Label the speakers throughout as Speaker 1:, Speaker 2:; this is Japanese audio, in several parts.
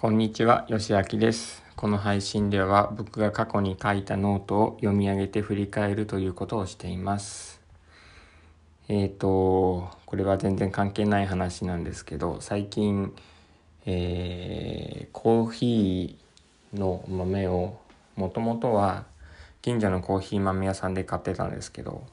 Speaker 1: こんにちは、よしあきです。この配信では僕が過去に書いたノートを読み上げて振り返るということをしています。えっ、と、これは全然関係ない話なんですけど、最近、えーコーヒーの豆をもともとは近所のコーヒー豆屋さんで買ってたんですけど、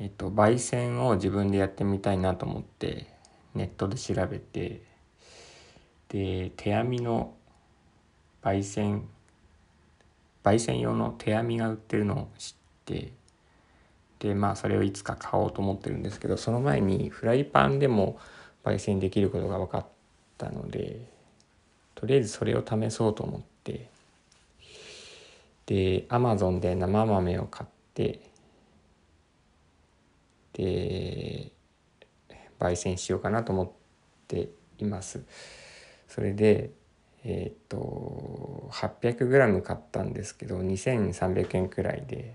Speaker 1: えっ、と、焙煎を自分でやってみたいなと思ってネットで調べて、で手編みの焙煎焙煎用の手編みが売ってるのを知ってでまあそれをいつか買おうと思ってるんですけどその前にフライパンでも焙煎できることが分かったのでとりあえずそれを試そうと思ってでアマゾンで生豆を買ってで焙煎しようかなと思っています。それでえっ、と 800g 買ったんですけど2300円くらいで。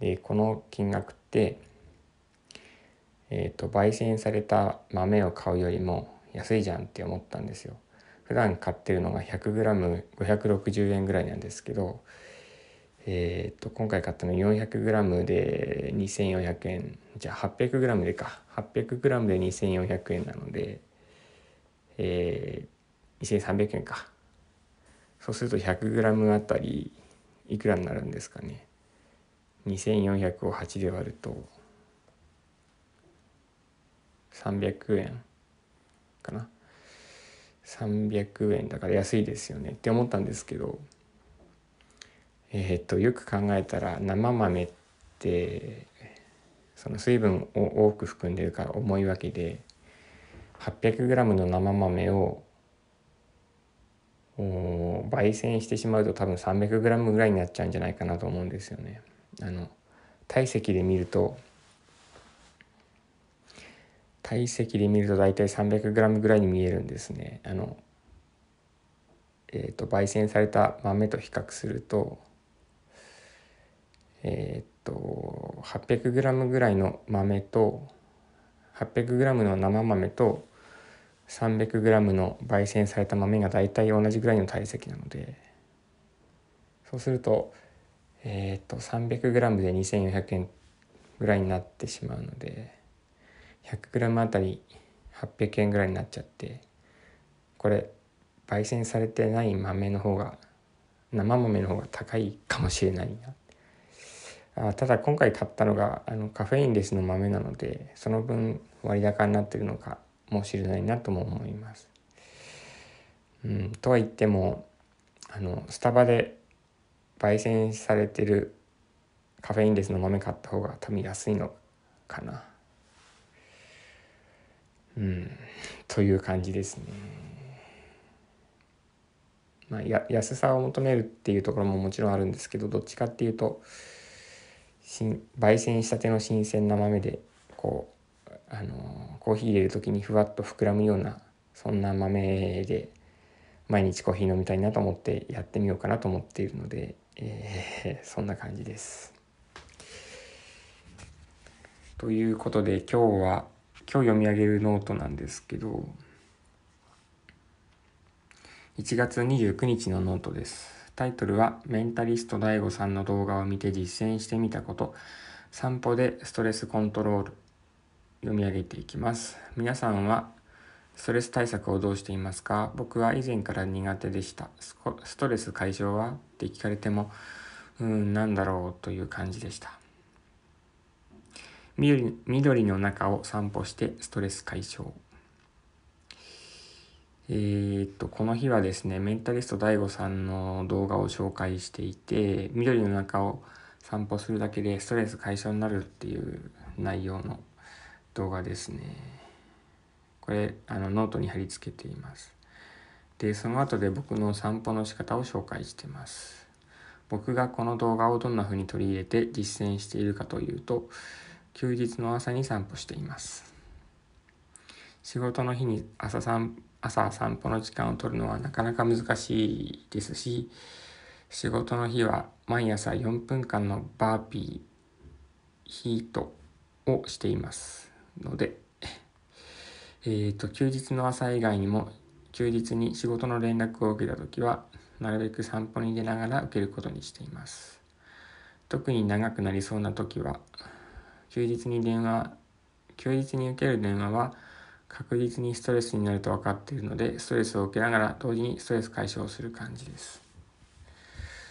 Speaker 1: でこの金額ってえっ、と焙煎された豆を買うよりも安いじゃんって思ったんですよ。普段買ってるのが 100g560 円ぐらいなんですけどえっ、と今回買ったの 400g で2400円。じゃあ 800g でか。800g で2400円なのでえー、2300円か。そうすると 100g あたりいくらになるんですかね。2400を8で割ると300円かな。300円だから安いですよね。って思ったんですけどえーっとよく考えたら生豆ってその水分を多く含んでるから重いわけで 800g の生豆を焙煎してしまうと多分 300g ぐらいになっちゃうんじゃないかなと思うんですよね。あの体積で見ると体積で見ると大体 300g ぐらいに見えるんですね。あのえー、と焙煎された豆と比較するとえっ、と 800g ぐらいの豆と 800g の生豆と 300g の焙煎された豆が大体同じぐらいの体積なのでそうするとえっ、と 300g で2400円ぐらいになってしまうので 100g あたり800円ぐらいになっちゃってこれ焙煎されてない豆の方が生豆の方が高いかもしれないな。あただ今回買ったのがあのカフェインレスの豆なのでその分割高になってるのかもしれないなとも思います。うん、とは言ってもあのスタバで焙煎されてるカフェインレスの豆買った方が多分安いのかな。うん、という感じですね。まあ、や安さを求めるっていうところももちろんあるんですけどどっちかっていうと新焙煎したての新鮮な豆でこうあのコーヒー入れる時にふわっと膨らむようなそんな豆で毎日コーヒー飲みたいなと思ってやってみようかなと思っているので、えー そんな感じです。ということで今日は今日読み上げるノートなんですけど1月29日のノートです。タイトルはメンタリスト DAIGO さんの動画を見て実践してみたこと散歩でストレスコントロール読み上げていきます。皆さんはストレス対策をどうしていますか？僕は以前から苦手でした。ストレス解消はって聞かれてもうんなんだろうという感じでした。緑緑の中を散歩してストレス解消。えーっとこの日はですねメンタリスト DAIGO さんの動画を紹介していて緑の中を散歩するだけでストレス解消になるっていう内容の動画ですね。これあのノートに貼り付けています。でその後で僕の散歩の仕方を紹介してます。僕がこの動画をどんな風に取り入れて実践しているかというと休日の朝に散歩しています。仕事の日に朝散朝散歩の時間を取るのはなかなか難しいですし仕事の日は毎朝4分間のバーピーヒートをしています。ので、えー、と休日の朝以外にも休日に仕事の連絡を受けた時はなるべく散歩に出ながら受けることにしています。特に長くなりそうな時は休日に電話休日に受ける電話は確実にストレスになると分かっているのでストレスを受けながら同時にストレス解消する感じです。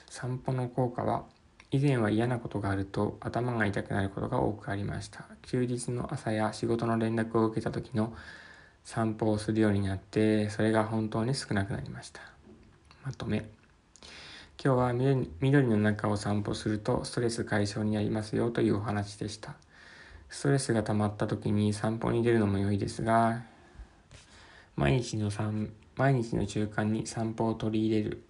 Speaker 1: 散歩の効果は以前は嫌なことがあると頭が痛くなることが多くありました。休日の朝や仕事の連絡を受けた時の散歩をするようになってそれが本当に少なくなりました。まとめ。今日は緑の中を散歩するとストレス解消になりますよというお話でした。ストレスが溜まった時に散歩に出るのも良いですが毎日の毎日の習慣に散歩を取り入れる。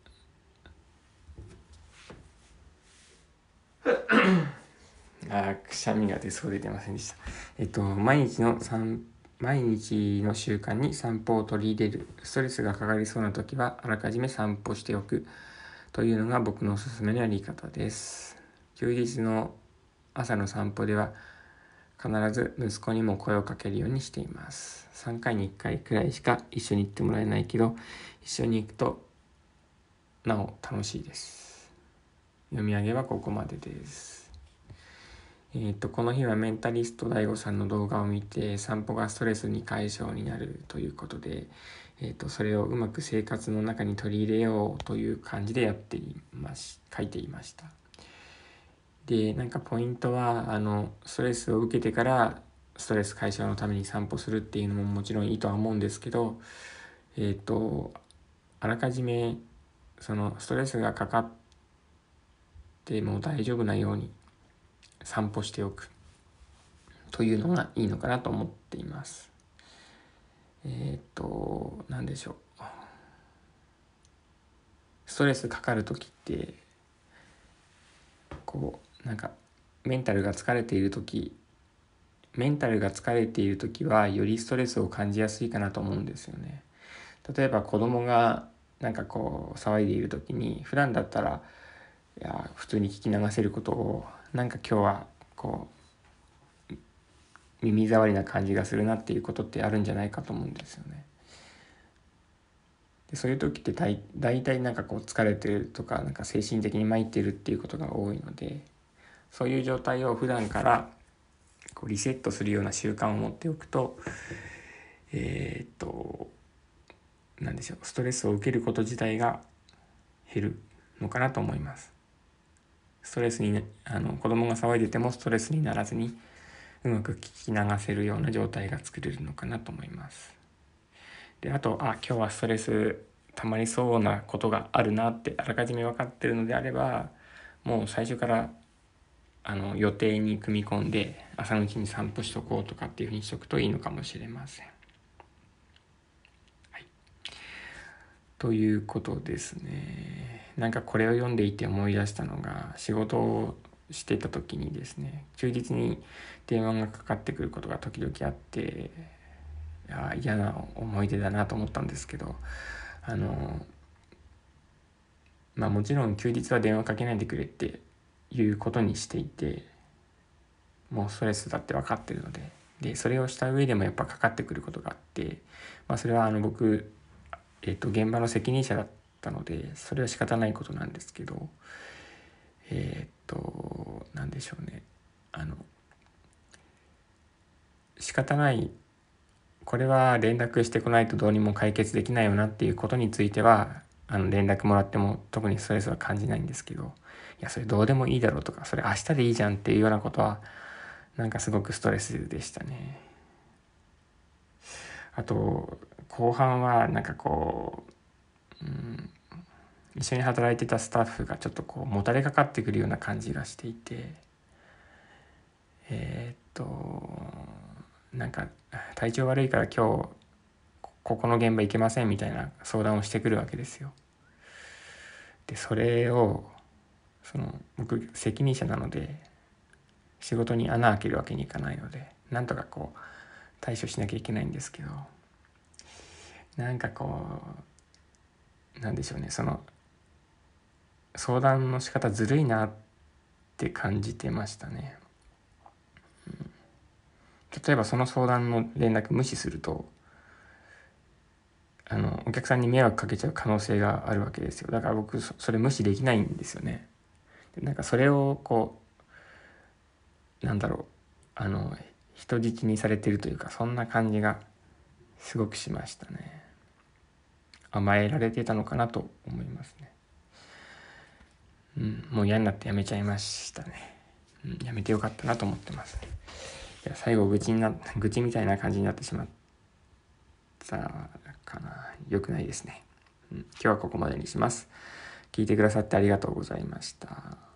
Speaker 1: あくしゃみが出そうで出ませんでした。えっと毎日の散毎日の習慣に散歩を取り入れる。ストレスがかかりそうな時はあらかじめ散歩しておく。というのが僕のおすすめのやり方です。休日の朝の散歩では必ず息子にも声をかけるようにしています。3回に1回くらいしか一緒に行ってもらえないけど一緒に行くとなお楽しいです。読み上げはここまでです。えっ、ー、とこの日はメンタリスト DAIGO さんの動画を見て散歩がストレスに解消になるということで、えーと、それをうまく生活の中に取り入れようという感じでやっています書いていました。でなんかポイントはあのストレスを受けてからストレス解消のために散歩するっていうのももちろんいいとは思うんですけどえっ、ー、とあらかじめそのストレスがかかっても大丈夫なように散歩しておくというのがいいのかなと思っています。えっ、ー、と何でしょうストレスかかる時ってこうなんかメンタルが疲れている時メンタルが疲れている時はよりストレスを感じやすいかなと思うんですよね。例えば子供がなんかこう騒いでいる時に普段だったらいや普通に聞き流せることをなんか今日はこう耳障りな感じがするなっていうことってあるんじゃないかと思うんですよね。でそういう時って大大体なんかこう疲れてるとかなんか精神的に参ってるっていうことが多いのでそういう状態を普段からこうリセットするような習慣を持っておくとえー、っと何でしょうストレスを受けること自体が減るのかなと思います。ストレスにあの子供が騒いでてもストレスにならずにうまく聞き流せるような状態が作れるのかなと思います。であとあ今日はストレス溜まりそうなことがあるなってあらかじめ分かってるのであればもう最初からあの予定に組み込んで朝のうちに散歩しとこうとかっていうふうにしとくといいのかもしれません。はい、ということですねなんかこれを読んでいて思い出したのが仕事をしてた時にですね忠実に電話がかかってくることが時々あっていや嫌な思い出だなと思ったんですけどあのまあもちろん休日は電話かけないでくれっていうことにしていてもうストレスだって分かってるのででそれをした上でもやっぱかかってくることがあって、まあ、それはあの僕、えっと、現場の責任者だったったのでそれは仕方ないことなんですけどえー、っと何でしょうねあの仕方ないこれは連絡してこないとどうにも解決できないよなっていうことについてはあの連絡もらっても特にストレスは感じないんですけどいやそれどうでもいいだろうとかそれ明日でいいじゃんっていうようなことはなんかすごくストレスでしたね。あと後半はなんかこう、うん、一緒に働いてたスタッフがちょっとこうもたれかかってくるような感じがしていてえー、っとなんか体調悪いから今日ここの現場行けませんみたいな相談をしてくるわけですよ。でそれをその僕責任者なので仕事に穴開けるわけにいかないのでなんとかこう対処しなきゃいけないんですけどなんかこうなんでしょうねその相談の仕方ずるいなって感じてましたね。うん、例えばその相談の連絡無視するとあのお客さんに迷惑かけちゃう可能性があるわけですよ。だから僕それ無視できないんですよね。でなんかそれをこうなんだろうあの人質にされてるというかそんな感じがすごくしましたね。甘えられてたのかなと思いますね。うん。もう嫌になってやめちゃいましたね、うん、やめてよかったなと思ってます。いや最後愚痴にな 愚痴みたいな感じになってしまったかな。良くないですね、うん、今日はここまでにします。聞いてくださってありがとうございました。